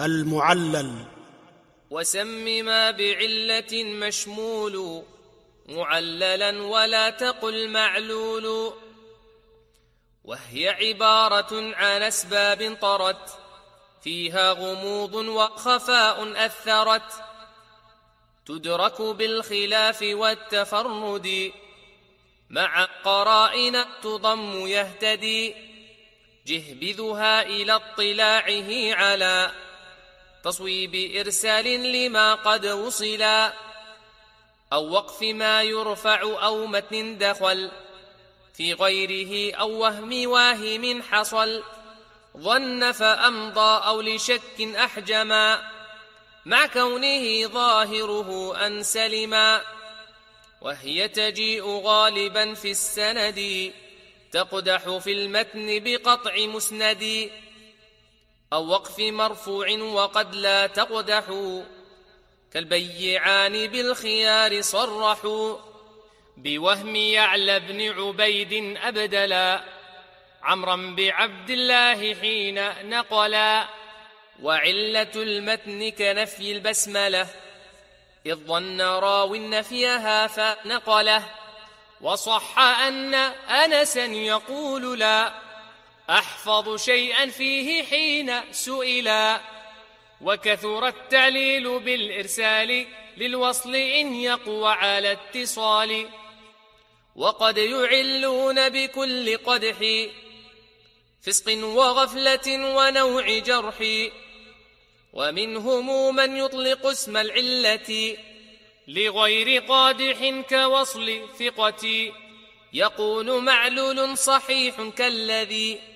المعلل. وسم ما بعلة مشمول معللا ولا تقل معلول. وهي عبارة عن أسباب طرت فيها غموض وخفاء أثرت. تدرك بالخلاف والتفرد مع قرائن تضم يهتدي. جهبذها إلى اطلاعه على تصويب إرسال لما قد وصلا أو وقف ما يرفع أو متن دخل في غيره أو وهم واهم حصل ظن فأمضى أو لشك أحجما مع كونه ظاهره أن سلما وهي تجيء غالبا في السند تقدح في المتن بقطع مسند أو وقف مرفوع وقد لا تقدح كالبيعان بالخيار صرحوا بوهم يعلى بن عبيد أبدلا عمرا بعبد الله حين نقلا وعلة المتن كنفي البسملة إذ ظن راو نفيها فنقله وصح أن أنسا يقول لا أحفظ شيئا فيه حين سئلا وكثر التعليل بالإرسال للوصل إن يقوى على اتصال. وقد يعلون بكل قدح فسق وغفلة ونوع جرح. ومنهم من يطلق اسم العلة لغير قادح كوصل ثقة يقول معلول صحيح كالذي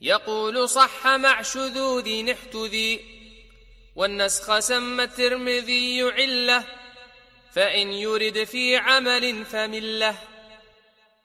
يقول صح مع شذوذ نحتذي والنسخ سمى الترمذي علة فإن يرد في عمل فمله.